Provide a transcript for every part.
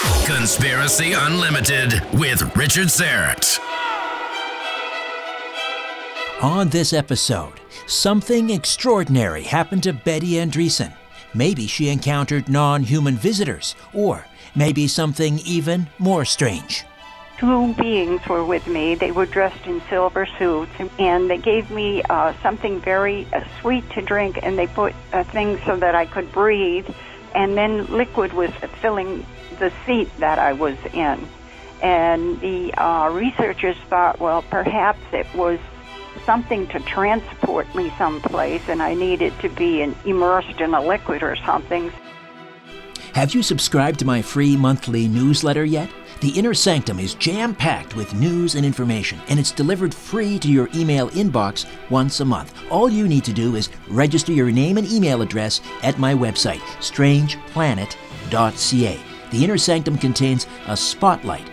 Conspiracy Unlimited with Richard Syrett. On this episode, something extraordinary happened to Betty Andreasson. Maybe she encountered non human visitors, or maybe something even more strange. Two beings were with me. They were dressed in silver suits, and they gave me uh, something very uh, sweet to drink, and they put a thing so that I could breathe, and then liquid was filling the seat that I was in. And the uh, researchers thought, well, perhaps it was something to transport me someplace, and I needed to be in, immersed in a liquid or something. Have you subscribed to my free monthly newsletter yet? The Inner Sanctum is jam packed with news and information, and it's delivered free to your email inbox once a month. All you need to do is register your name and email address at my website, strangeplanet.ca. The Inner Sanctum contains a spotlight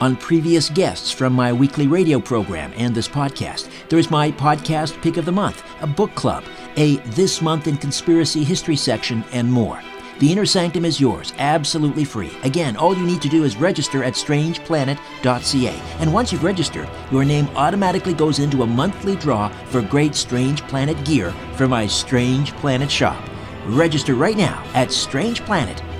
on previous guests from my weekly radio program and this podcast. There's my podcast pick of the month, a book club, a This Month in Conspiracy History section, and more. The Inner Sanctum is yours, absolutely free. Again, all you need to do is register at strangeplanet.ca. And once you've registered, your name automatically goes into a monthly draw for great Strange Planet gear for my Strange Planet shop. Register right now at strangeplanet.ca.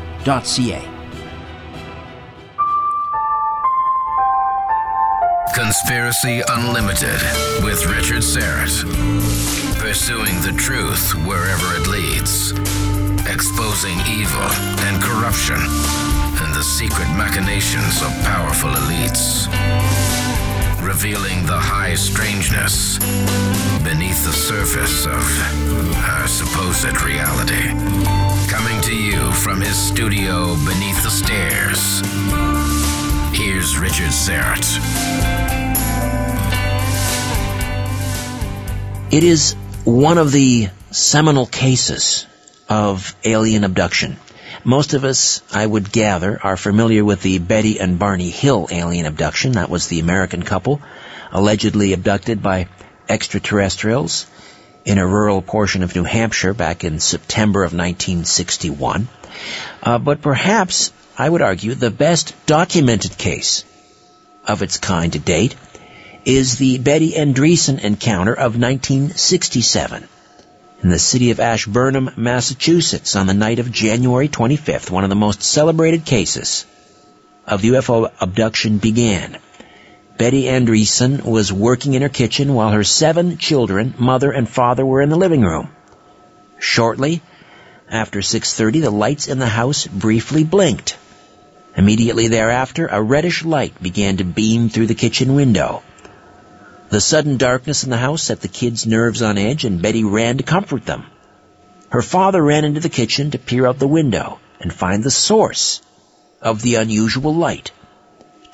Conspiracy Unlimited with Richard Syrett. Pursuing the truth wherever it leads. Exposing evil and corruption and the secret machinations of powerful elites. Revealing the high strangeness beneath the surface of our supposed reality. You from his studio beneath the stairs. Here's Richard Syrett. It is one of the seminal cases of alien abduction. Most of us, I would gather, are familiar with the Betty and Barney Hill alien abduction. That was the American couple allegedly abducted by extraterrestrials in a rural portion of New Hampshire back in September of 1961. Uh, but perhaps, I would argue, the best documented case of its kind to date is the Betty Andreasson encounter of 1967 in the city of Ashburnham, Massachusetts on the night of January 25th, one of the most celebrated cases of UFO abduction began. Betty Andreasson was working in her kitchen while her seven children, mother and father, were in the living room. Shortly after 6.30, the lights in the house briefly blinked. Immediately thereafter, a reddish light began to beam through the kitchen window. The sudden darkness in the house set the kids' nerves on edge, and Betty ran to comfort them. Her father ran into the kitchen to peer out the window and find the source of the unusual light.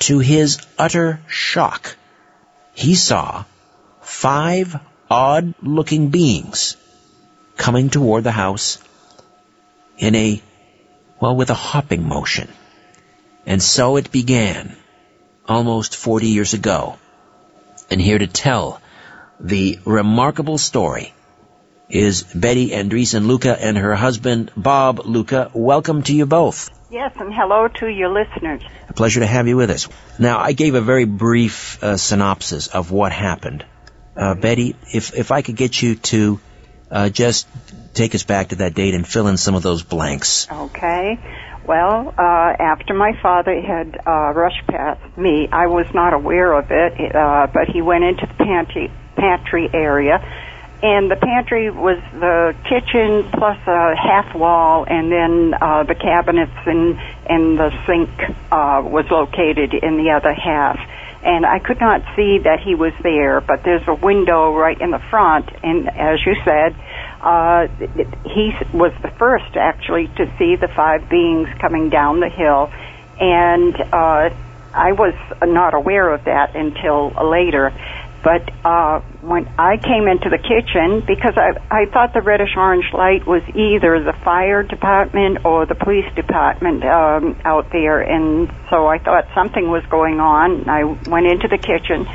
To his utter shock, he saw five odd-looking beings coming toward the house in a, well, with a hopping motion. And so it began, almost 40 years ago. And here to tell the remarkable story is Betty Andreasson Luca and her husband Bob Luca. Welcome to you both. Yes, and hello to your listeners. A pleasure to have you with us. Now, I gave a very brief uh, synopsis of what happened. Uh, Betty, if if I could get you to uh, just take us back to that date and fill in some of those blanks. Okay. Well, uh, after my father had uh, rushed past me, I was not aware of it, uh, but he went into the pantry pantry area, and the pantry was the kitchen plus a half wall, and then uh, the cabinets and and the sink uh, was located in the other half. And I could not see that he was there, but there's a window right in the front, and as you said, uh, he was the first actually to see the five beings coming down the hill, and uh, I was not aware of that until later. But uh, when I came into the kitchen, because I, I thought the reddish orange light was either the fire department or the police department um, out there, and so I thought something was going on. I went into the kitchen,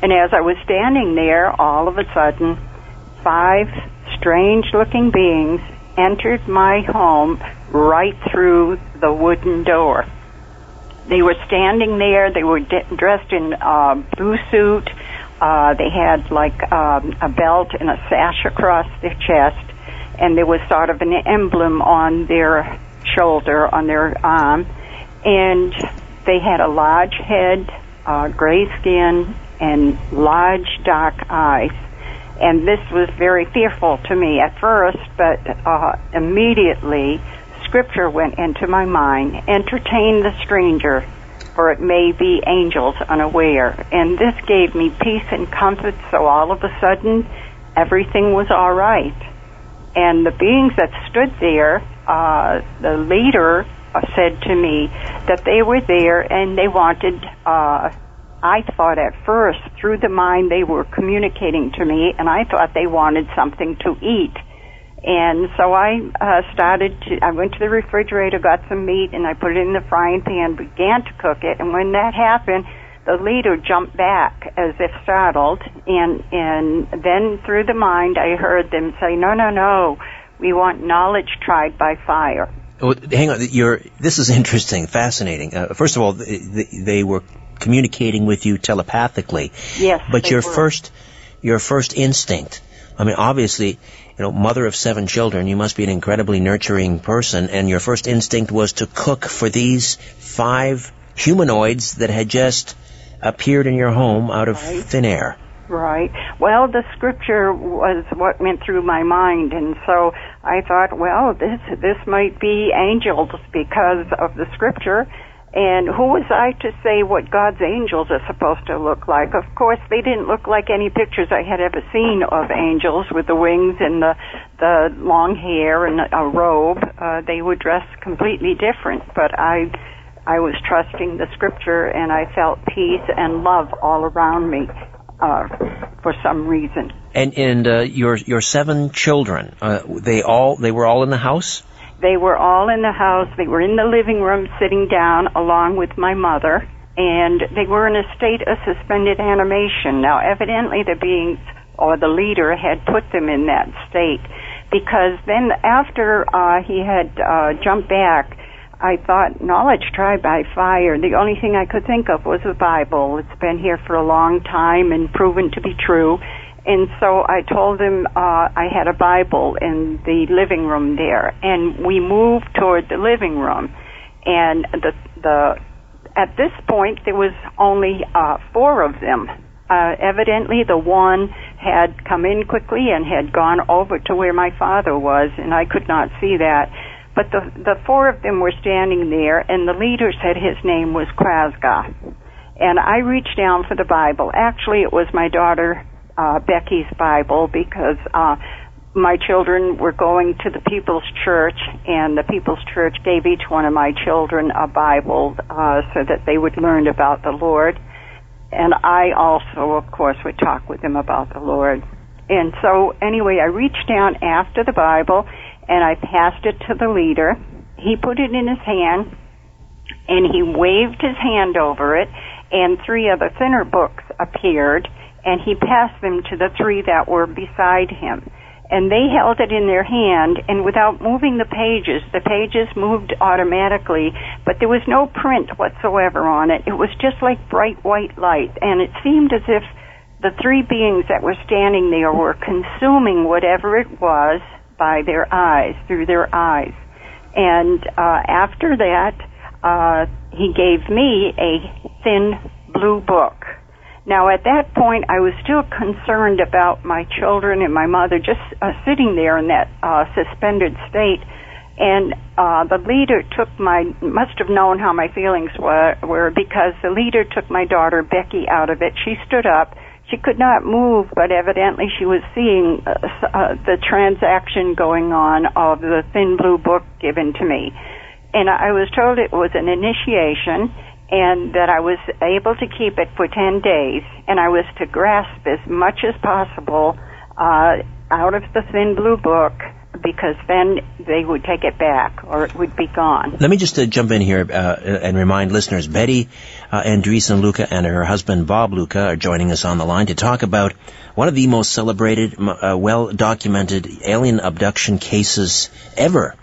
and as I was standing there, all of a sudden, five strange looking beings entered my home right through the wooden door. they were standing there. They were de- dressed in uh, blue suit. Uh, they had like um, a belt and a sash across their chest, and there was sort of an emblem on their shoulder, on their arm, and they had a large head, uh, gray skin, and large dark eyes. And this was very fearful to me at first, but uh, immediately scripture went into my mind entertain the stranger, for it may be angels unaware. And this gave me peace and comfort, so all of a sudden, everything was all right. And the beings that stood there, uh, the leader uh, said to me that they were there and they wanted, uh, I thought at first through the mind they were communicating to me and I thought they wanted something to eat. And so I uh, started to, I went to the refrigerator, got some meat, and I put it in the frying pan, began to cook it. And when that happened, the leader jumped back as if startled. And, and then through the mind, I heard them say, no, no, no, we want knowledge tried by fire. Oh, hang on, you're, this is interesting, fascinating. Uh, first of all, they, they were communicating with you telepathically. Yes. But your were. first, your first instinct, I mean, obviously, you know, mother of seven children, you must be an incredibly nurturing person, and your first instinct was to cook for these five humanoids that had just appeared in your home out of right. thin air. Right. Well, the scripture was what went through my mind, and so I thought, well, this this might be angels because of the scripture, and who was I to say what God's angels are supposed to look like? Of course, they didn't look like any pictures I had ever seen of angels with the wings and the the long hair and a robe. Uh, they were dressed completely different, but I I was trusting the scripture and I felt peace and love all around me uh, for some reason. And and uh, your your seven children, uh, they all they were all in the house. They were all in the house. They were in the living room sitting down along with my mother, and they were in a state of suspended animation. Now, evidently, the beings or the leader had put them in that state because then after uh, he had uh, jumped back, I thought knowledge tried by fire. The only thing I could think of was the Bible. It's been here for a long time and proven to be true. And so I told him uh, I had a Bible in the living room there, and we moved toward the living room. And the the at this point there was only uh, four of them. Uh, evidently, the one had come in quickly and had gone over to where my father was, and I could not see that. But the the four of them were standing there, and the leader said his name was Quazgaa. And I reached down for the Bible. Actually, it was my daughter uh, Becky's Bible because uh, my children were going to the People's Church, and the People's Church gave each one of my children a Bible uh, so that they would learn about the Lord. And I also, of course, would talk with them about the Lord. And so, anyway, I reached down after the Bible and I passed it to the leader. He put it in his hand and he waved his hand over it, and three other thinner books appeared and he passed them to the three that were beside him. And they held it in their hand, and without moving the pages, the pages moved automatically, but there was no print whatsoever on it. It was just like bright white light, and it seemed as if the three beings that were standing there were consuming whatever it was by their eyes, through their eyes. And uh, after that, uh, he gave me a thin blue book now, at that point, I was still concerned about my children and my mother just uh, sitting there in that uh, suspended state. And uh, the leader took my, must have known how my feelings were, were because the leader took my daughter Becky out of it. She stood up. She could not move, but evidently she was seeing uh, uh, the transaction going on of the thin blue book given to me. And I was told it was an initiation and that I was able to keep it for 10 days, and I was to grasp as much as possible uh, out of the thin blue book because then they would take it back or it would be gone. Let me just uh, jump in here uh, and remind listeners Betty uh, Andreasson Luca and her husband Bob Luca are joining us on the line to talk about one of the most celebrated, uh, well documented alien abduction cases ever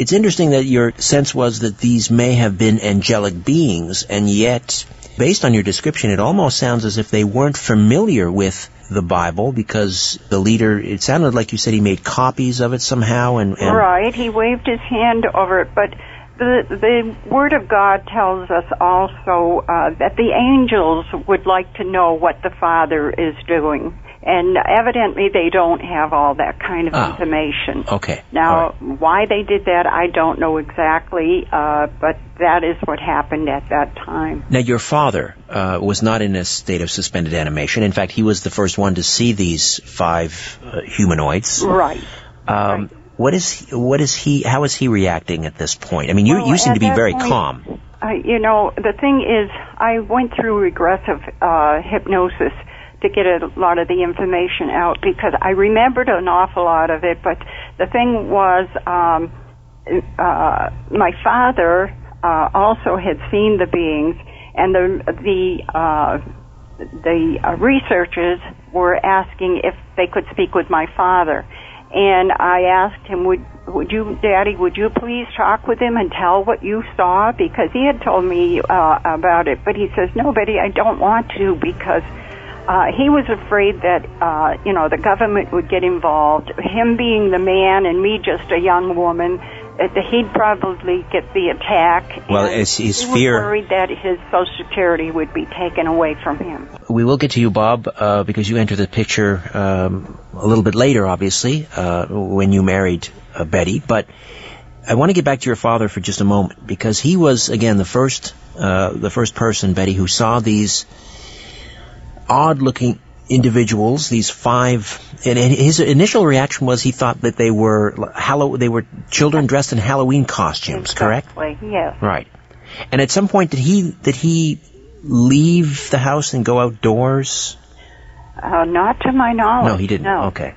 it's interesting that your sense was that these may have been angelic beings, and yet, based on your description, it almost sounds as if they weren't familiar with the Bible because the leader, it sounded like you said he made copies of it somehow and, and Right, he waved his hand over it, but the, the Word of God tells us also uh, that the angels would like to know what the Father is doing. And evidently they don't have all that kind of Ah. information. Okay. Now, All why they did that, I don't know exactly, uh, but that is what happened at that time. Now, your father uh, was not in a state of suspended animation. In fact, he was the first one to see these five uh, humanoids. Right. Um, What is what is he? How is he reacting at this point? I mean, you Well, you seem to be very point- calm. You know, the thing is, I went through regressive uh, hypnosis to get a lot of the information out because I remembered an awful lot of it. But the thing was, um, uh, my father uh, also had seen the beings, and the the uh, the uh, researchers were asking if they could speak with my father. And I asked him, would, would you, Daddy, would you please talk with him and tell what you saw? Because he had told me uh, about it. But he says, no, Betty, I don't want to because uh, he was afraid that, uh, you know, the government would get involved. Him being the man and me just a young woman, uh, he'd probably get the attack. Well, it's his he fear- was worried that his Social Security would be taken away from him. We will get to you, Bob, uh, because you enter the picture um, a little bit later, obviously, uh, when you married uh, Betty. But I want to get back to your father for just a moment because he was again the first uh, the first person, Betty, who saw these odd-looking individuals, these five. And and his initial reaction was he thought that they were Hallow- they were children dressed in Halloween costumes, correct? Yes. Right. And at some point, did he did he leave the house and go outdoors? Uh, not to my knowledge. No, he didn't. No. Okay.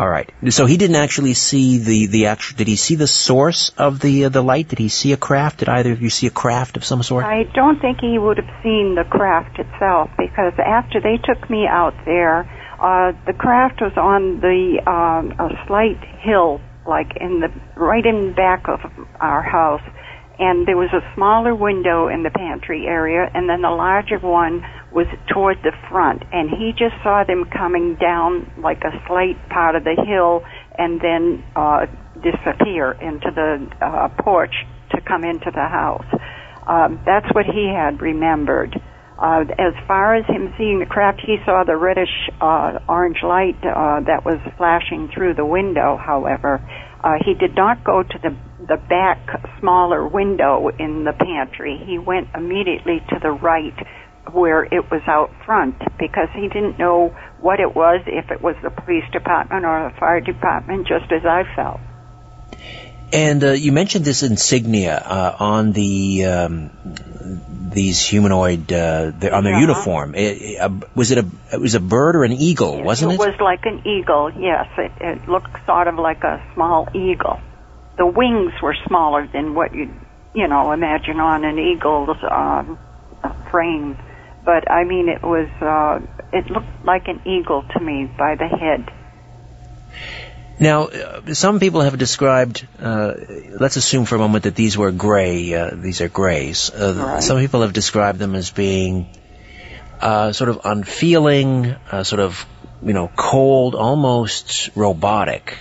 All right. So he didn't actually see the the actual. Did he see the source of the uh, the light? Did he see a craft? Did either of you see a craft of some sort? I don't think he would have seen the craft itself because after they took me out there, uh, the craft was on the um, a slight hill, like in the right in back of our house, and there was a smaller window in the pantry area, and then the larger one was toward the front, and he just saw them coming down like a slight part of the hill, and then uh, disappear into the uh, porch to come into the house. Um, that's what he had remembered. Uh, as far as him seeing the craft, he saw the reddish uh, orange light uh, that was flashing through the window. However, uh, he did not go to the the back smaller window in the pantry. He went immediately to the right where it was out front because he didn't know what it was, if it was the police department or the fire department, just as I felt. And uh, you mentioned this insignia uh, on the um, these humanoid uh, the, on their Yeah. uniform. It, it, uh, was it a it was a bird or an eagle? Wasn't it? it? was like an eagle, yes. It, it looked sort of like a small eagle. The wings were smaller than what you you know imagine on an eagle's um, frame, but I mean it was uh, it looked like an eagle to me by the head. Now, uh, some people have described. Uh, let's assume for a moment that these were gray. Uh, these are grays. Uh, Right. Some people have described them as being uh, sort of unfeeling, uh, sort of you know cold, almost robotic.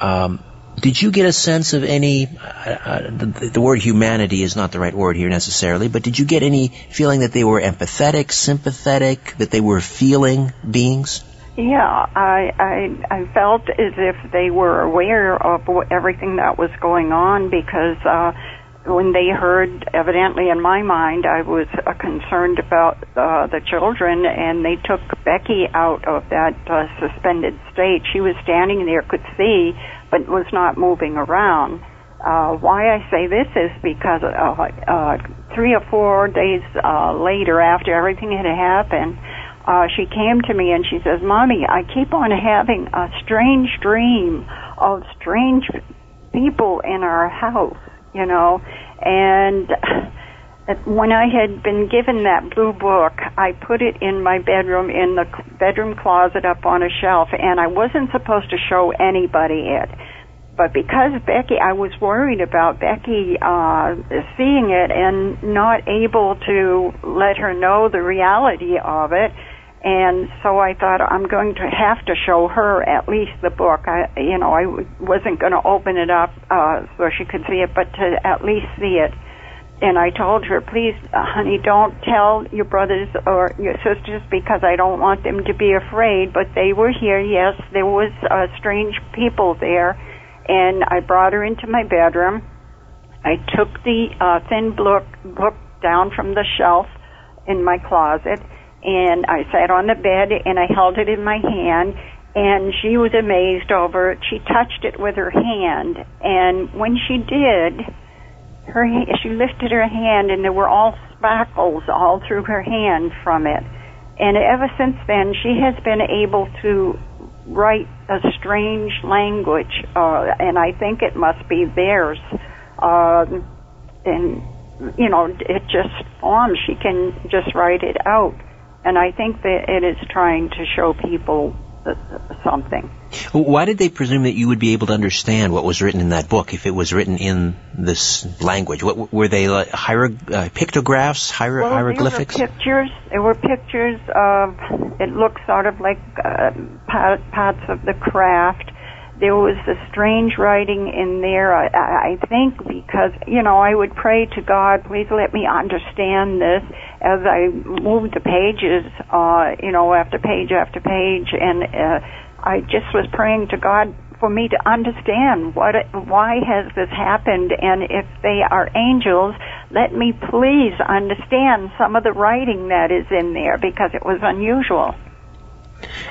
Um, did you get a sense of any? Uh, the, the word humanity is not the right word here necessarily, but did you get any feeling that they were empathetic, sympathetic, that they were feeling beings? Yeah, I, I I felt as if they were aware of everything that was going on because uh, when they heard, evidently in my mind, I was uh, concerned about uh, the children, and they took Becky out of that uh, suspended state. She was standing there, could see, but was not moving around. Uh, why I say this is because uh, uh, three or four days uh, later, after everything had happened, uh, she came to me and she says, "Mommy, I keep on having a strange dream of strange people in our house, you know." And when I had been given that blue book, I put it in my bedroom in the bedroom closet up on a shelf, and I wasn't supposed to show anybody it. but because Becky, I was worried about Becky uh, seeing it and not able to let her know the reality of it. And so I thought I'm going to have to show her at least the book. I, you know, I wasn't going to open it up uh, so she could see it, but to at least see it. And I told her, please, uh, honey, don't tell your brothers or your sisters because I don't want them to be afraid. But they were here. Yes, there was uh, strange people there and I brought her into my bedroom. I took the uh, thin book, book down from the shelf in my closet, and I sat on the bed and I held it in my hand. And she was amazed over it. She touched it with her hand, and when she did, her she lifted her hand, and there were all sparkles all through her hand from it. And ever since then, she has been able to write a strange language, uh, and I think it must be theirs. Uh, and you know, it just forms. She can just write it out, and I think that it is trying to show people something. Why did they presume that you would be able to understand what was written in that book if it was written in this language? What were they like uh, pictographs, hier- well, hieroglyphics? There were pictures. There were pictures of. It looked sort of like uh, parts of the craft. There was a strange writing in there. I, I think because you know I would pray to God, please let me understand this as I moved the pages, uh, you know, after page after page, and uh, I just was praying to God for me to understand what, why has this happened, and if they are angels, let me please understand some of the writing that is in there because it was unusual.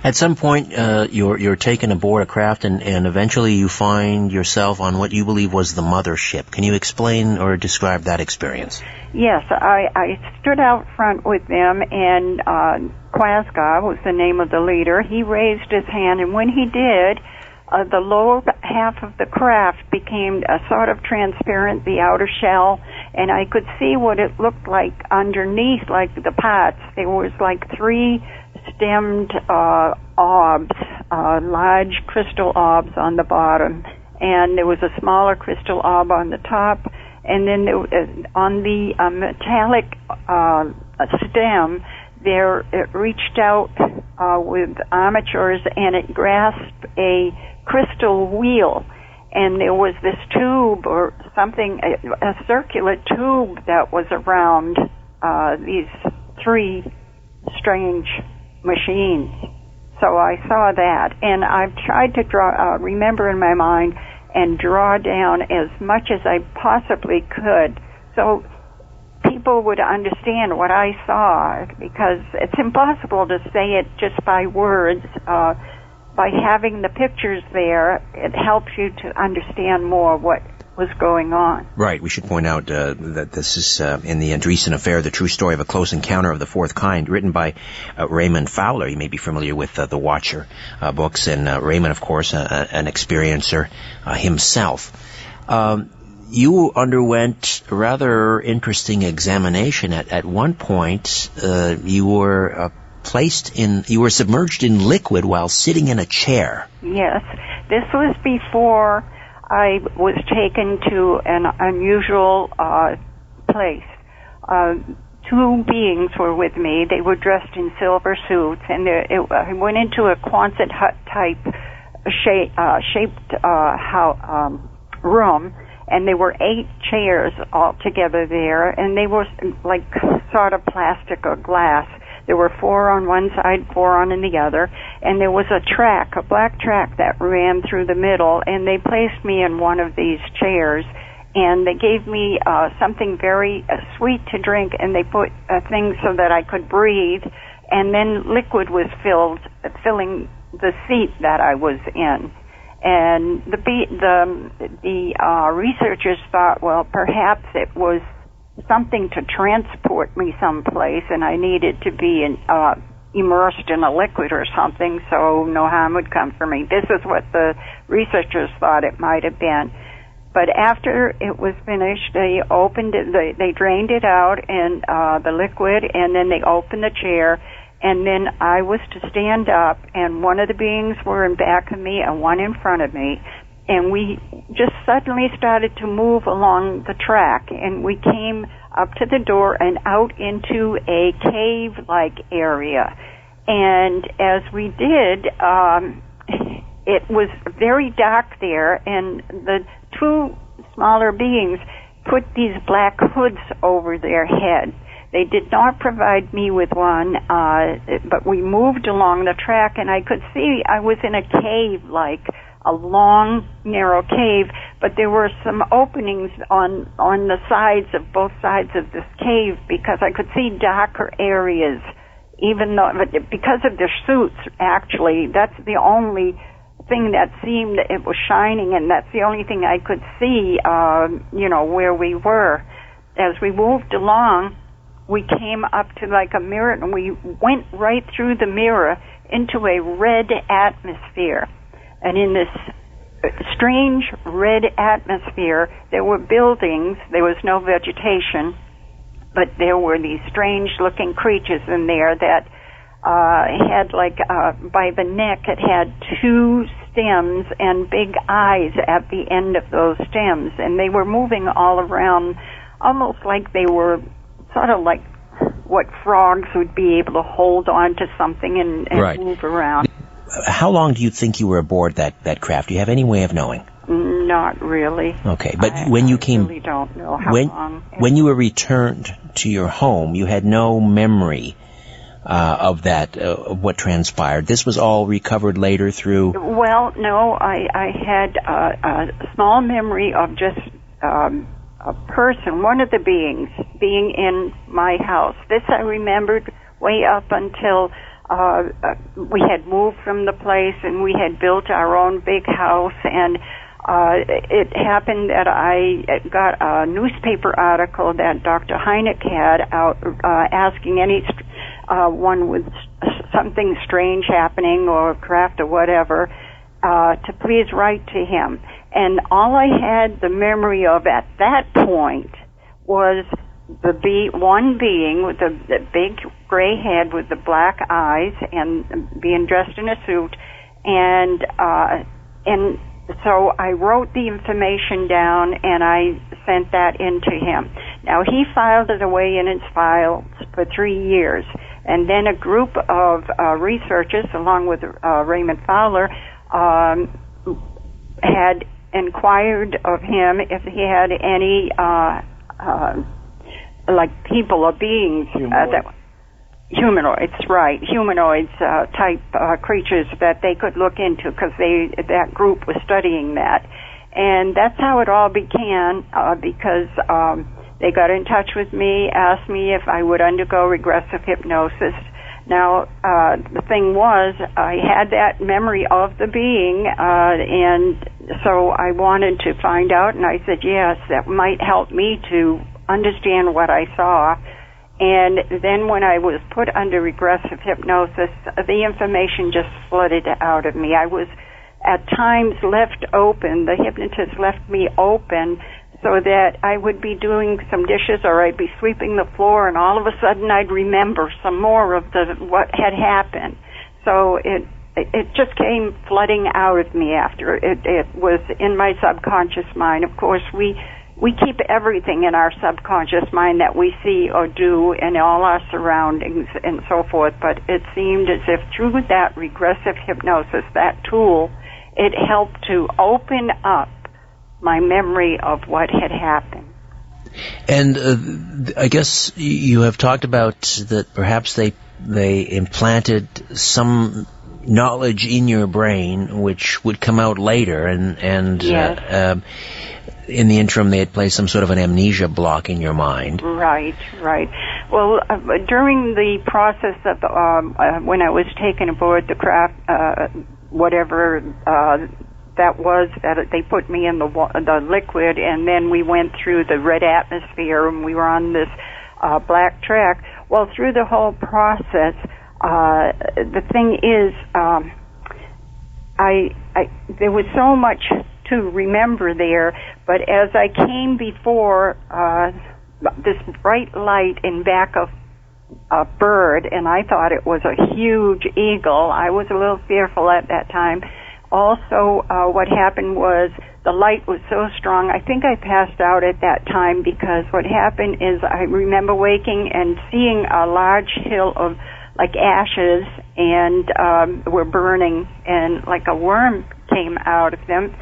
At some point, uh, you're you're taken aboard a craft, and, and eventually you find yourself on what you believe was the mothership. Can you explain or describe that experience? Yes, I, I stood out front with them, and uh, was the name of the leader. He raised his hand, and when he did, uh, the lower half of the craft became a sort of transparent, the outer shell, and I could see what it looked like underneath, like the pots. There was like three stemmed uh, orbs, uh, large crystal orbs on the bottom, and there was a smaller crystal orb on the top, and then there, uh, on the uh, metallic uh, stem, there it reached out uh, with armatures and it grasped a crystal wheel. And there was this tube or something, a, a circular tube that was around uh, these three strange machines. So I saw that, and I've tried to draw, uh, remember in my mind, and draw down as much as I possibly could, so people would understand what I saw. Because it's impossible to say it just by words. Uh, by having the pictures there, it helps you to understand more what was going on. Right. We should point out uh, that this is uh, in the Andreasson Affair, the true story of a close encounter of the fourth kind, written by uh, Raymond Fowler. You may be familiar with uh, the Watcher uh, books, and uh, Raymond, of course, an experiencer himself. Um, you underwent a rather interesting examination. At at one point, you were placed in, you were submerged in liquid while sitting in a chair. Yes, this was before I was taken to an unusual uh, place. Uh, two beings were with me. They were dressed in silver suits, and it, I went into a Quonset hut type shape, uh, shaped uh, how, um, room, and there were eight chairs all together there, and they were like sort of plastic or glass there were four on one side, four on the other, and there was a track, a black track that ran through the middle, and they placed me in one of these chairs, and they gave me uh, something very uh, sweet to drink, and they put a thing so that I could breathe, and then liquid was filled, filling the seat that I was in. And the the the uh, researchers thought, well, perhaps it was something to transport me someplace, and I needed to be in, uh, immersed in a liquid or something, so no harm would come for me. This is what the researchers thought it might have been. But after it was finished, they opened it, they, they drained it out and uh, the liquid, and then they opened the chair, and then I was to stand up, and one of the beings were in back of me and one in front of me, and we just suddenly started to move along the track, and we came up to the door and out into a cave-like area. And as we did, um, it was very dark there, and the two smaller beings put these black hoods over their head. They did not provide me with one, uh, but we moved along the track, and I could see I was in a cave, like a long, narrow cave, but there were some openings on on the sides of both sides of this cave because I could see darker areas. Even though, but because of their suits, actually, that's the only thing that seemed it was shining, and that's the only thing I could see. Uh, you know where we were. As we moved along, we came up to like a mirror, and we went right through the mirror into a red atmosphere. And in this strange red atmosphere, there were buildings. There was no vegetation, but there were these strange-looking creatures in there that uh, had like uh, by the neck it had two stems and big eyes at the end of those stems and they were moving all around almost like they were sort of like what frogs would be able to hold on to something and, and right. move around. How long do you think you were aboard that, that craft? Do you have any way of knowing? Not really. Okay, but I, when you I came, really don't know how when long. when you were returned to your home, you had no memory uh, of that, uh, of what transpired. This was all recovered later through. Well, no, I I had a, a small memory of just um, a person, one of the beings, being in my house. This I remembered way up until uh, uh, we had moved from the place and we had built our own big house and uh, it happened that I got a newspaper article that Dr. Hynek had out uh, asking any uh, one with something strange happening or craft or whatever uh, to please write to him. And all I had the memory of at that point was the be one being with the, the big gray head with the black eyes and being dressed in a suit and uh and so I wrote the information down and I sent that in to him. Now he filed it away in his files for three years, and then a group of uh, researchers, along with uh, Raymond Fowler, um, had inquired of him if he had any uh, uh, like people or beings uh, that humanoids, right? Humanoids uh, type uh, creatures that they could look into because they that group was studying that, and that's how it all began. Uh, because um, they got in touch with me, asked me if I would undergo regressive hypnosis. Now, uh, the thing was, I had that memory of the being, uh, and so I wanted to find out, and I said, yes, that might help me to understand what I saw. And then when I was put under regressive hypnosis, the information just flooded out of me. I was at times left open, the hypnotist left me open so that I would be doing some dishes or I'd be sweeping the floor and all of a sudden I'd remember some more of the what had happened. So it it just came flooding out of me after it it was in my subconscious mind. Of course, we we keep everything in our subconscious mind that we see or do in all our surroundings and so forth, but it seemed as if through that regressive hypnosis, that tool, it helped to open up my memory of what had happened. And uh, I guess you have talked about that perhaps they they implanted some knowledge in your brain which would come out later, and and yes. uh, um, in the interim they had placed some sort of an amnesia block in your mind. Right, right. Well, uh, during the process of um, uh, when I was taken aboard the craft, uh, whatever uh, that was, that they put me in the the liquid, and then we went through the red atmosphere, and we were on this uh, black track. Well, through the whole process, uh, the thing is, um, I, I there was so much to remember there, but as I came before uh, this bright light in back of a bird, and I thought it was a huge eagle. I was a little fearful at that time. Also, uh, what happened was the light was so strong. I think I passed out at that time because what happened is I remember waking and seeing a large hill of like ashes and um, were burning, and like a worm came out of them.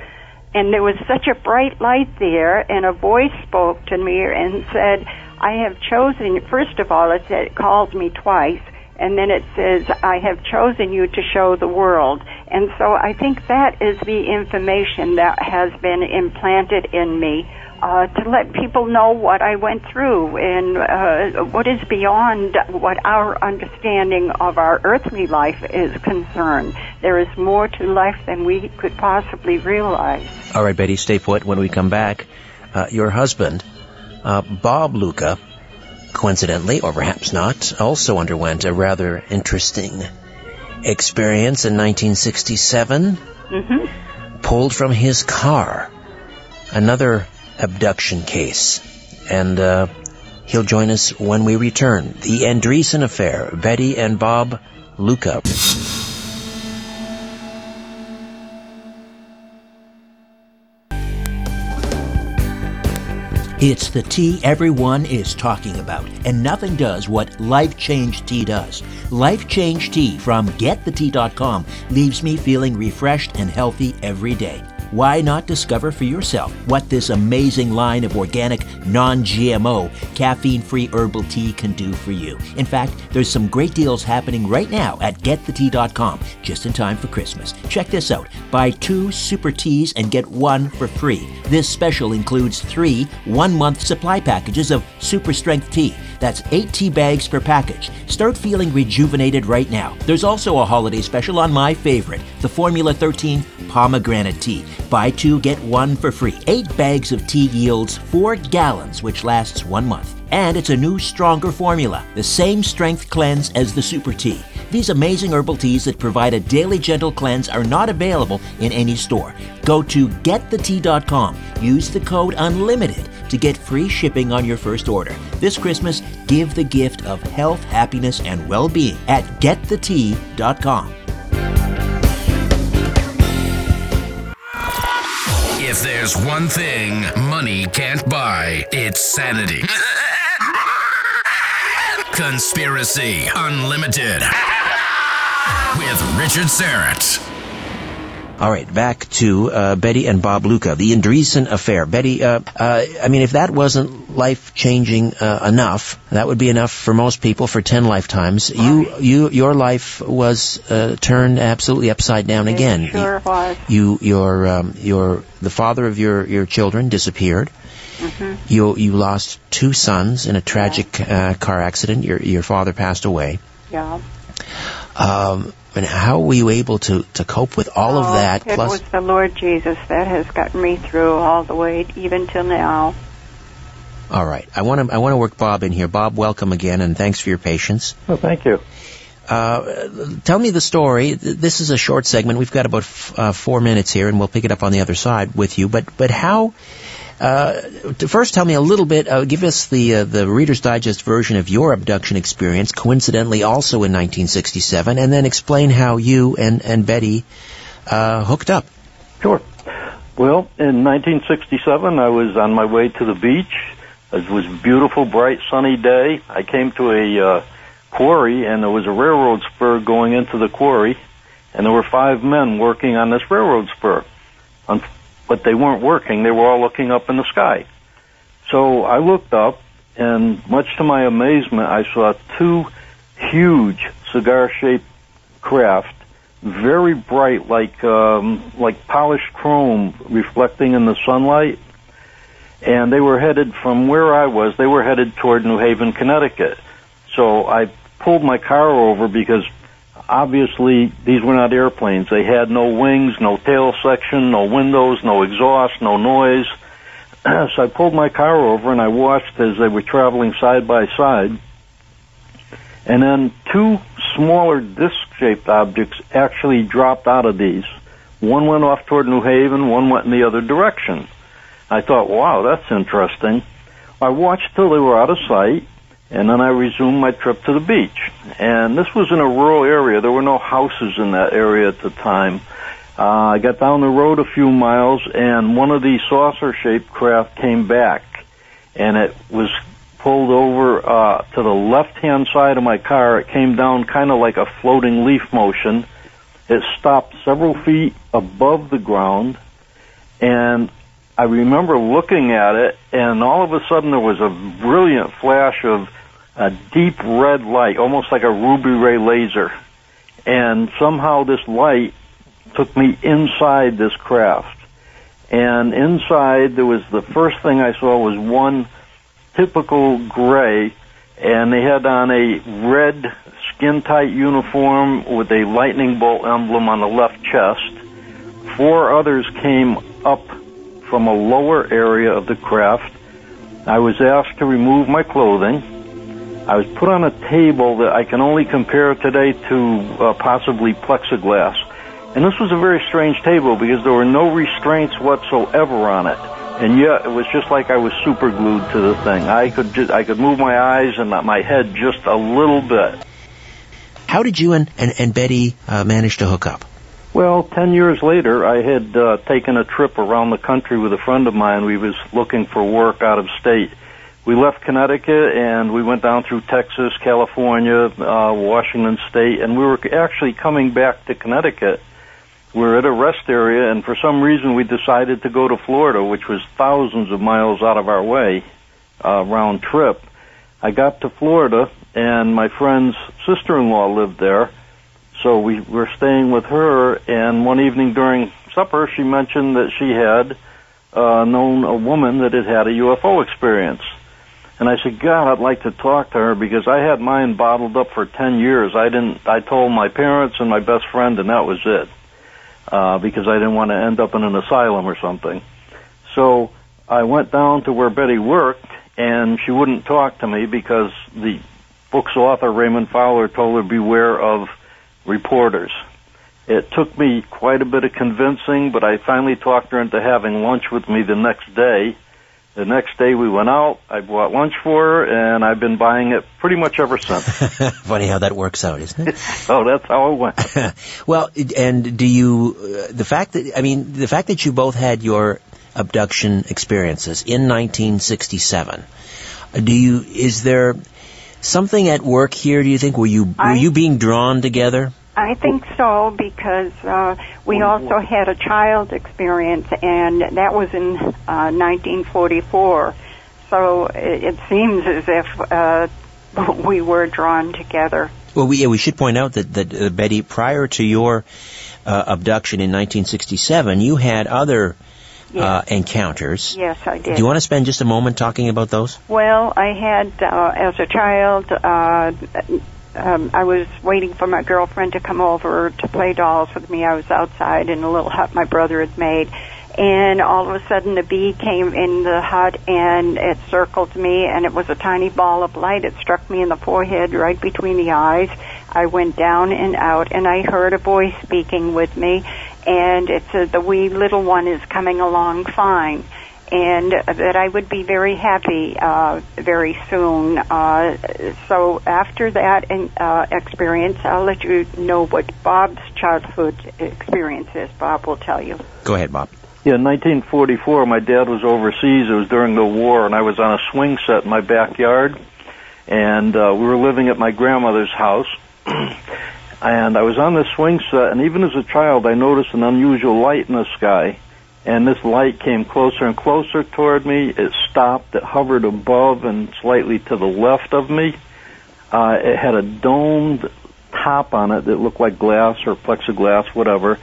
And there was such a bright light there, and a voice spoke to me and said, I have chosen, first of all, it, said, it calls me twice, and then it says, I have chosen you to show the world. And so I think that is the information that has been implanted in me uh, to let people know what I went through and uh, what is beyond what our understanding of our earthly life is concerned. There is more to life than we could possibly realize. All right, Betty, stay put. When we come back, uh, your husband, uh, Bob Luca, coincidentally, or perhaps not, also underwent a rather interesting experience in 1967. Mm-hmm. Pulled from his car. Another abduction case. And uh, he'll join us when we return. The Andreasson Affair, Betty and Bob Luca. It's the tea everyone is talking about, and nothing does what Life Change Tea does. Life Change Tea from GetTheTea.com leaves me feeling refreshed and healthy every day. Why not discover for yourself what this amazing line of organic, non GMO, caffeine free herbal tea can do for you? In fact, there's some great deals happening right now at getthetea.com just in time for Christmas. Check this out buy two super teas and get one for free. This special includes three one month supply packages of super strength tea. That's eight tea bags per package. Start feeling rejuvenated right now. There's also a holiday special on my favorite, the Formula 13 pomegranate tea. Buy two, get one for free. Eight bags of tea yields four gallons, which lasts one month. And it's a new, stronger formula, the same strength cleanse as the Super Tea. These amazing herbal teas that provide a daily gentle cleanse are not available in any store. Go to getthetea.com. Use the code UNLIMITED to get free shipping on your first order. This Christmas, give the gift of health, happiness, and well being at getthetea.com. If there's one thing money can't buy, it's sanity. Conspiracy Unlimited with Richard Syrett. All right, back to uh, Betty and Bob Luca, the Andreasson affair. Betty, uh, uh, I mean, if that wasn't life changing uh, enough, that would be enough for most people for ten lifetimes. You, you, your life was uh, turned absolutely upside down again. It sure was. You, your, um, your, the father of your your children disappeared. Mm-hmm. You, you lost two sons in a tragic uh, car accident. Your, your father passed away. Yeah. Um, and how were you able to, to cope with all Oh, of that? It plus, was the Lord Jesus that has gotten me through all the way, even till now. all right, I want to I want to work Bob in here. Bob, welcome again, and thanks for your patience. Well, thank you. Uh, tell me the story. This is a short segment. We've got about f- uh, four minutes here, and we'll pick it up on the other side with you. But but how? Uh, first, tell me a little bit. Uh, give us the uh, the Reader's Digest version of your abduction experience, coincidentally also in 1967, and then explain how you and and Betty uh, hooked up. Sure. Well, in 1967, I was on my way to the beach. It was a beautiful, bright, sunny day. I came to a uh, quarry, and there was a railroad spur going into the quarry, and there were five men working on this railroad spur. But they weren't working. They were all looking up in the sky. So I looked up, and much to my amazement, I saw two huge cigar-shaped craft very bright, like um, like polished chrome, reflecting in the sunlight. And they were headed from where I was. They were headed toward New Haven, Connecticut. So I pulled my car over because obviously these were not airplanes. They had no wings, no tail section, no windows, no exhaust, no noise. so I pulled my car over and I watched as they were traveling side by side. And then two smaller disc-shaped objects actually dropped out of these. One went off toward New Haven, one went in the other direction. I thought, wow, that's interesting. I watched till they were out of sight, and then I resumed my trip to the beach. And this was in a rural area. There were no houses in that area at the time. Uh, I got down the road a few miles, and one of these saucer-shaped craft came back, and it was pulled over uh, to the left-hand side of my car. It came down kind of like a floating leaf motion. It stopped several feet above the ground, and I remember looking at it, and all of a sudden there was a brilliant flash of a deep red light, almost like a ruby ray laser. And somehow this light took me inside this craft. And inside there was the first thing I saw was one typical gray, and they had on a red skin tight uniform with a lightning bolt emblem on the left chest. Four others came up from a lower area of the craft. I was asked to remove my clothing. I was put on a table that I can only compare today to uh, possibly plexiglass. And this was a very strange table because there were no restraints whatsoever on it. And yet it was just like I was super glued to the thing. I could just, I could move my eyes and my head just a little bit. How did you and, and, and Betty uh, manage to hook up? Well, ten years later, I had uh, taken a trip around the country with a friend of mine. We was looking for work out of state we left Connecticut and we went down through Texas, California, uh, Washington State, and we were actually coming back to Connecticut. We were at a rest area, and for some reason we decided to go to Florida, which was thousands of miles out of our way, uh, round trip. I got to Florida, and my friend's sister-in-law lived there, so we were staying with her. And one evening during supper, she mentioned that she had uh, known a woman that had had a UFO experience. And I said, God, I'd like to talk to her because I had mine bottled up for 10 years. I didn't, I told my parents and my best friend and that was it. Uh, because I didn't want to end up in an asylum or something. So I went down to where Betty worked and she wouldn't talk to me because the book's author, Raymond Fowler, told her beware of reporters. It took me quite a bit of convincing, but I finally talked her into having lunch with me the next day the next day we went out. I bought lunch for her, and I've been buying it pretty much ever since. Funny how that works out, isn't it? oh, that's how it went. well, and do you uh, the fact that I mean the fact that you both had your abduction experiences in 1967? Do you is there something at work here? Do you think were you were I, you being drawn together? I think so because uh, we also had a child experience, and that was in uh, 1944. So it, it seems as if uh, we were drawn together. Well, we, yeah, we should point out that, that uh, Betty, prior to your uh, abduction in 1967, you had other yes. uh, encounters. Yes, I did. Do you want to spend just a moment talking about those? Well, I had, uh, as a child, uh, um, I was waiting for my girlfriend to come over to play dolls with me. I was outside in a little hut my brother had made. And all of a sudden, a bee came in the hut and it circled me, and it was a tiny ball of light. It struck me in the forehead, right between the eyes. I went down and out, and I heard a voice speaking with me, and it said, "The wee little one is coming along fine." And that I would be very happy uh, very soon. Uh, so after that uh, experience, I'll let you know what Bob's childhood experience is. Bob will tell you. Go ahead, Bob. Yeah, in 1944, my dad was overseas. It was during the war, and I was on a swing set in my backyard, and uh, we were living at my grandmother's house. and I was on the swing set, and even as a child, I noticed an unusual light in the sky and this light came closer and closer toward me. It stopped. It hovered above and slightly to the left of me. Uh, it had a domed top on it that looked like glass or plexiglass, whatever.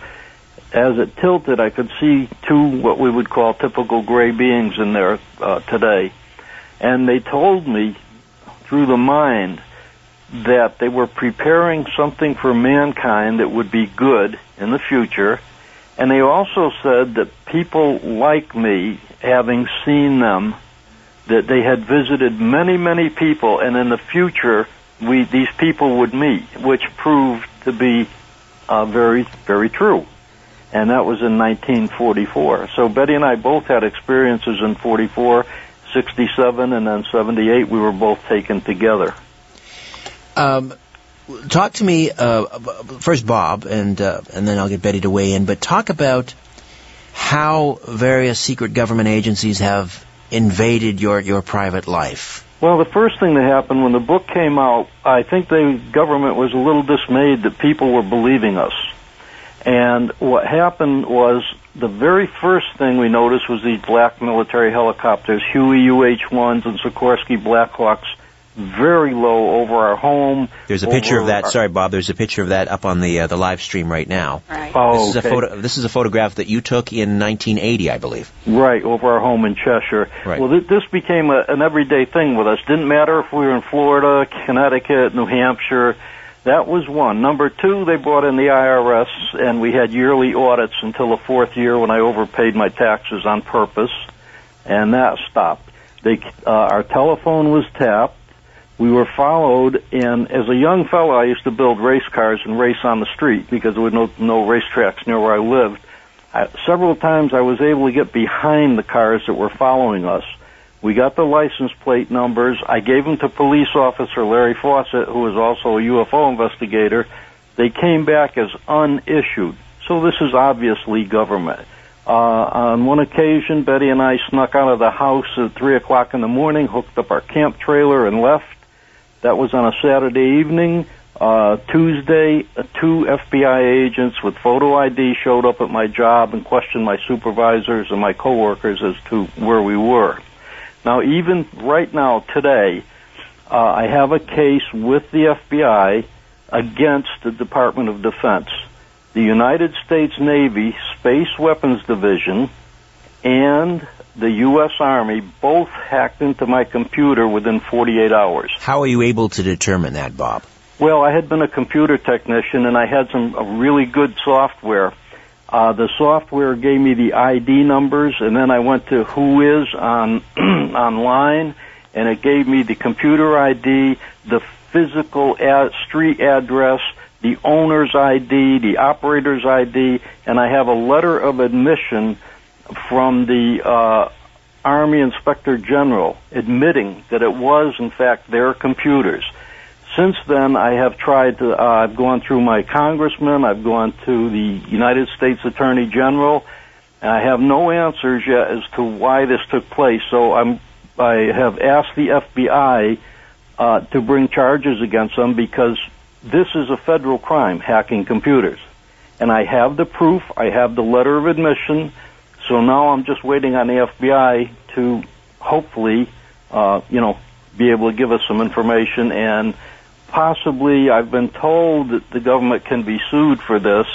As it tilted, I could see two what we would call typical gray beings in there uh, today. And they told me through the mind that they were preparing something for mankind that would be good in the future and they also said that people like me, having seen them, that they had visited many, many people, and in the future, we these people would meet, which proved to be uh, very, very true. And that was in 1944. So Betty and I both had experiences in 44, 67, and then 78. We were both taken together. Um, talk to me uh, first, Bob, and uh, and then I'll get Betty to weigh in. But talk about how various secret government agencies have invaded your your private life. Well, the first thing that happened when the book came out, I think the government was a little dismayed that people were believing us. And what happened was the very first thing we noticed was these black military helicopters, Huey UH-1s and Sikorsky Blackhawks, very low over our home. There's a picture of that. Our, sorry, Bob. There's a picture of that up on the uh, the live stream right now. Right. Oh, this is okay. a photo. This is a photograph that you took in 1980, I believe. Right over our home in Cheshire. Right. Well, th- this became a, an everyday thing with us. Didn't matter if we were in Florida, Connecticut, New Hampshire. That was one. Number two, they brought in the IRS, and we had yearly audits until the fourth year when I overpaid my taxes on purpose, and that stopped. They, uh, our telephone was tapped. We were followed, and as a young fellow, I used to build race cars and race on the street because there were no, no racetracks near where I lived. I, several times I was able to get behind the cars that were following us. We got the license plate numbers. I gave them to police officer Larry Fawcett, who was also a UFO investigator. They came back as unissued. So this is obviously government. Uh, on one occasion, Betty and I snuck out of the house at three o'clock in the morning, hooked up our camp trailer, and left. That was on a Saturday evening. Uh, Tuesday, two FBI agents with photo ID showed up at my job and questioned my supervisors and my coworkers as to where we were. Now, even right now, today, uh, I have a case with the FBI against the Department of Defense. The United States Navy Space Weapons Division and the U.S. Army both hacked into my computer within 48 hours. How are you able to determine that, Bob? Well, I had been a computer technician and I had some really good software. Uh, the software gave me the ID numbers, and then I went to Whois on online, and it gave me the computer ID, the physical ad- street address, the owner's ID, the operator's ID, and I have a letter of admission from the uh, Army Inspector General admitting that it was, in fact, their computers. Since then, I have tried to, uh, I've gone through my congressman, I've gone to the United States Attorney General, and I have no answers yet as to why this took place. So I'm, I have asked the FBI uh, to bring charges against them because this is a federal crime, hacking computers. And I have the proof, I have the letter of admission, so now I'm just waiting on the FBI to hopefully, uh, you know, be able to give us some information and possibly I've been told that the government can be sued for this.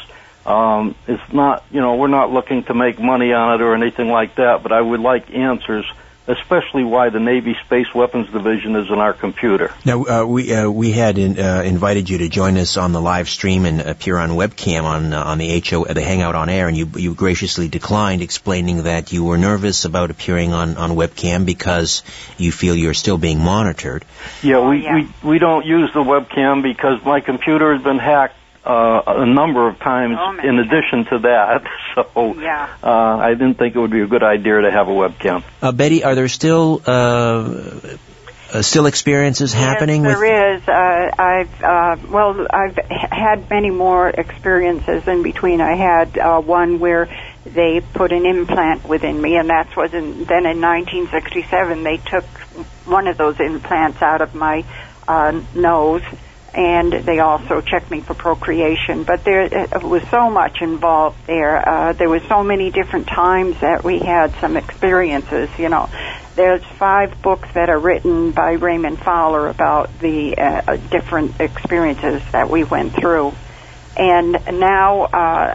Um, it's not, you know, we're not looking to make money on it or anything like that, but I would like answers, especially why the Navy Space Weapons Division is in our computer. Now, uh, we uh, we had in, uh, invited you to join us on the live stream and appear on webcam on uh, on the HO the Hangout on Air, and you you graciously declined, explaining that you were nervous about appearing on on webcam because you feel you're still being monitored. Yeah, we yeah. we we don't use the webcam because my computer has been hacked uh, a number of times. Oh, in addition to that, so Yeah. uh, I didn't think it would be a good idea to have a webcam. Uh, Betty, are there still uh, uh, still experiences happening yes, with? there is. Uh, I've uh, well, I've had many more experiences in between. I had uh, one where they put an implant within me, and that was in, then in 1967. They took one of those implants out of my uh, nose, and they also checked me for procreation. But there was so much involved there. Uh, there was so many different times that we had some experiences. You know, there's five books that are written by Raymond Fowler about the uh, different experiences that we went through. And now uh,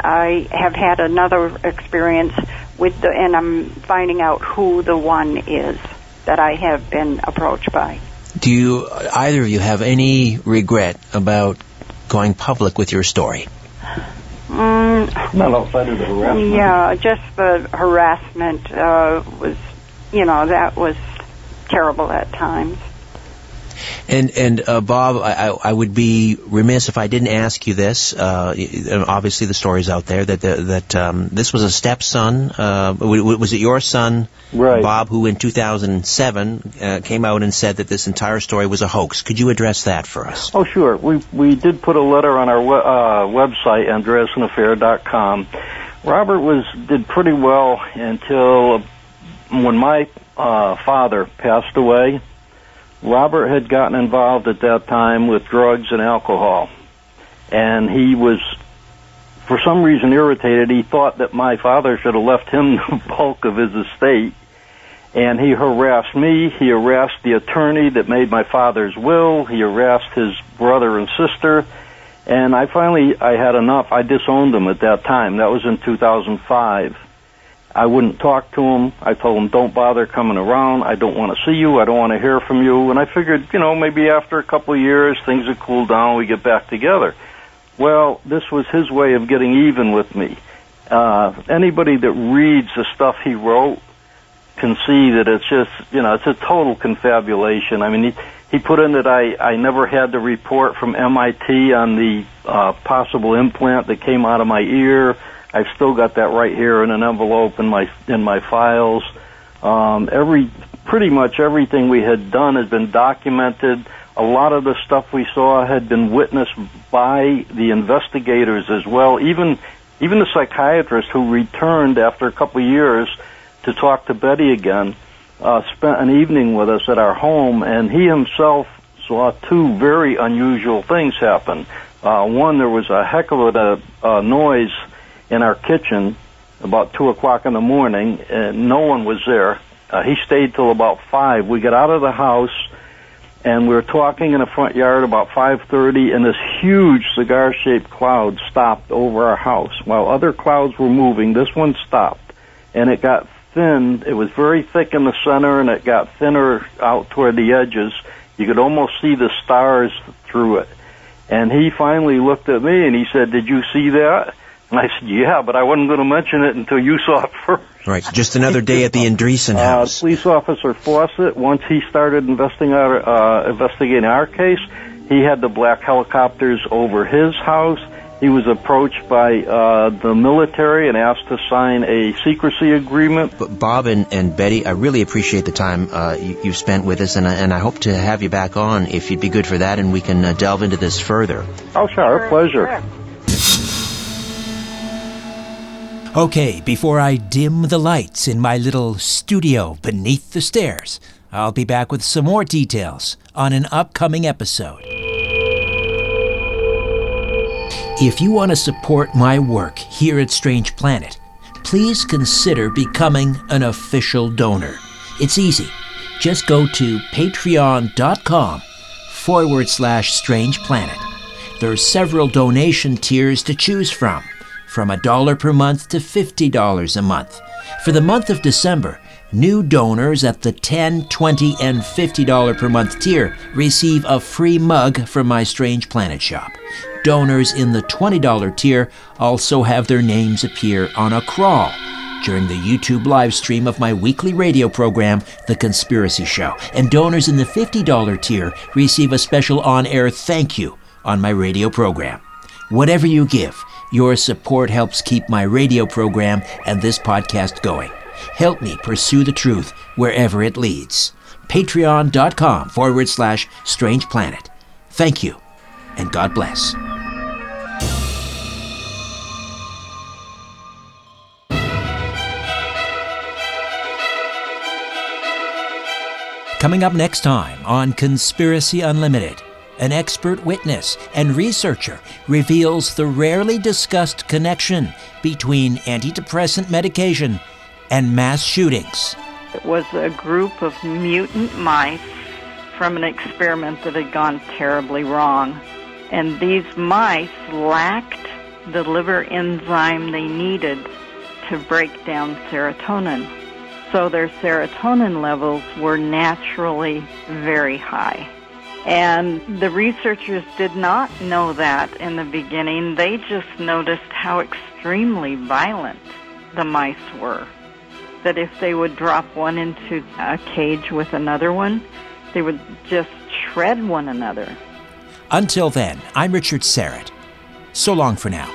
I have had another experience with the, and I'm finding out who the one is that I have been approached by. Do you either of you have any regret about going public with your story? Mm, Not outside of the harassment. yeah, just the harassment uh, was, you know, that was terrible at times. And and uh, Bob, I, I would be remiss if I didn't ask you this. Uh, obviously, the story's out there that that um, this was a stepson. Uh, was it your son, right. Bob, who in 2007 uh, came out and said that this entire story was a hoax? Could you address that for us? Oh, sure. We we did put a letter on our we- uh, website, AndreassonAffair.com. Robert was did pretty well until when my uh, father passed away Robert had gotten involved at that time with drugs and alcohol. And he was, for some reason, irritated. He thought that my father should have left him the bulk of his estate. And he harassed me. He harassed the attorney that made my father's will. He harassed his brother and sister. And I finally, I had enough. I disowned him at that time. That was in 2005. I wouldn't talk to him. I told him, don't bother coming around. I don't want to see you. I don't want to hear from you. And I figured, you know, maybe after a couple of years, things would cool down. We get back together. Well, this was his way of getting even with me. Uh, anybody that reads the stuff he wrote can see that it's just, you know, it's a total confabulation. I mean, he, he put in that I, I never had the report from MIT on the uh, possible implant that came out of my ear I've still got that right here in an envelope in my in my files. Um, every pretty much everything we had done has been documented. A lot of the stuff we saw had been witnessed by the investigators as well. Even even the psychiatrist who returned after a couple of years to talk to Betty again uh, spent an evening with us at our home, and he himself saw two very unusual things happen. Uh, one, there was a heck of a, a noise in our kitchen about two o'clock in the morning, and no one was there. Uh, he stayed till about five. We got out of the house, and we were talking in the front yard about five thirty, and this huge cigar-shaped cloud stopped over our house. While other clouds were moving, this one stopped, and it got thin. It was very thick in the center, and it got thinner out toward the edges. You could almost see the stars through it. And he finally looked at me and he said, "Did you see that?" And I said, yeah, but I wasn't going to mention it until you saw it first. Right, just another day at the Andreasson uh, house. Uh, police officer Fawcett, once he started investigating our, uh, investigating our case, he had the black helicopters over his house. He was approached by uh, the military and asked to sign a secrecy agreement. But Bob and, and Betty, I really appreciate the time uh, you, have spent with us, and I, and I hope to have you back on if you'd be good for that, and we can uh, delve into this further. Oh, sure, our pleasure. Okay, before I dim the lights in my little studio beneath the stairs, I'll be back with some more details on an upcoming episode. If you want to support my work here at Strange Planet, please consider becoming an official donor. It's easy. Just go to patreon.com forward slash strange planet. There are several donation tiers to choose from from a dollar per month to $50 a month. For the month of December, new donors at the $10, $20, and $50 per month tier receive a free mug from my Strange Planet shop. Donors in the $20 tier also have their names appear on a crawl during the YouTube live stream of my weekly radio program, The Conspiracy Show. And donors in the $50 tier receive a special on air thank you on my radio program. Whatever you give, your support helps keep my radio program and this podcast going. Help me pursue the truth wherever it leads. Patreon.com forward slash strange planet. Thank you, and God bless. Coming up next time on Conspiracy Unlimited an expert witness and researcher, reveals the rarely discussed connection between antidepressant medication and mass shootings. It was a group of mutant mice from an experiment that had gone terribly wrong. And these mice lacked the liver enzyme they needed to break down serotonin. So their serotonin levels were naturally very high. And the researchers did not know that in the beginning. They just noticed how extremely violent the mice were. That if they would drop one into a cage with another one, they would just shred one another. Until then, I'm Richard Syrett. So long for now.